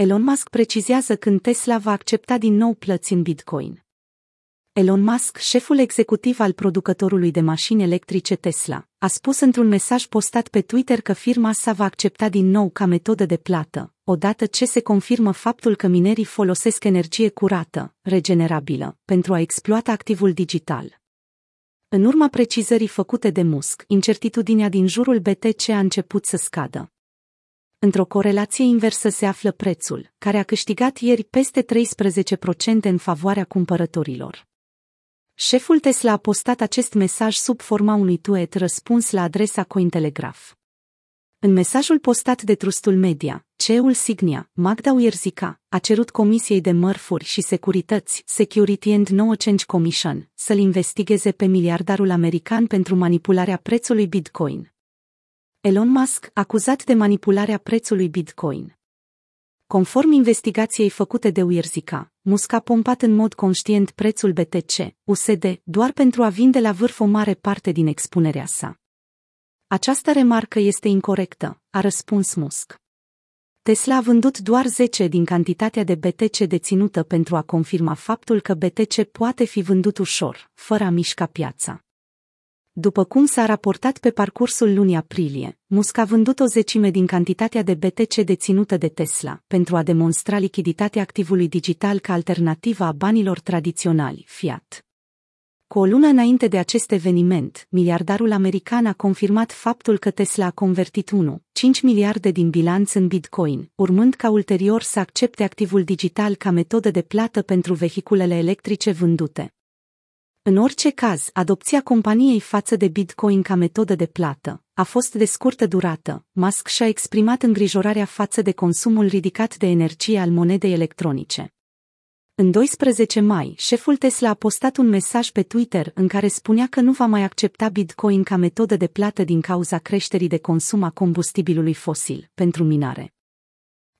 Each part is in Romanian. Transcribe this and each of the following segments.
Elon Musk precizează când Tesla va accepta din nou plăți în Bitcoin. Elon Musk, șeful executiv al producătorului de mașini electrice Tesla, a spus într-un mesaj postat pe Twitter că firma sa va accepta din nou ca metodă de plată, odată ce se confirmă faptul că minerii folosesc energie curată, regenerabilă, pentru a exploata activul digital. În urma precizării făcute de Musk, incertitudinea din jurul BTC a început să scadă. Într-o corelație inversă se află prețul, care a câștigat ieri peste 13% în favoarea cumpărătorilor. Șeful Tesla a postat acest mesaj sub forma unui tweet răspuns la adresa Cointelegraph. În mesajul postat de trustul media, ceul Signia, Magda Uierzica, a cerut Comisiei de Mărfuri și Securități, Security and No Change Commission, să-l investigheze pe miliardarul american pentru manipularea prețului Bitcoin. Elon Musk, acuzat de manipularea prețului Bitcoin. Conform investigației făcute de Uierzica, Musk a pompat în mod conștient prețul BTC, USD, doar pentru a vinde la vârf o mare parte din expunerea sa. Această remarcă este incorrectă, a răspuns Musk. Tesla a vândut doar 10 din cantitatea de BTC deținută pentru a confirma faptul că BTC poate fi vândut ușor, fără a mișca piața. După cum s-a raportat pe parcursul lunii aprilie, Musk a vândut o zecime din cantitatea de BTC deținută de Tesla pentru a demonstra lichiditatea activului digital ca alternativă a banilor tradiționali, fiat. Cu o lună înainte de acest eveniment, miliardarul american a confirmat faptul că Tesla a convertit 1,5 miliarde din bilanț în Bitcoin, urmând ca ulterior să accepte activul digital ca metodă de plată pentru vehiculele electrice vândute. În orice caz, adopția companiei față de Bitcoin ca metodă de plată a fost de scurtă durată. Musk și-a exprimat îngrijorarea față de consumul ridicat de energie al monedei electronice. În 12 mai, șeful Tesla a postat un mesaj pe Twitter în care spunea că nu va mai accepta Bitcoin ca metodă de plată din cauza creșterii de consum a combustibilului fosil pentru minare.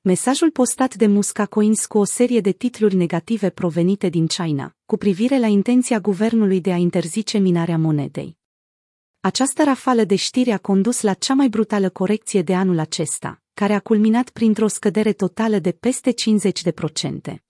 Mesajul postat de Musk a coins cu o serie de titluri negative provenite din China, cu privire la intenția guvernului de a interzice minarea monedei. Această rafală de știri a condus la cea mai brutală corecție de anul acesta, care a culminat printr-o scădere totală de peste 50%.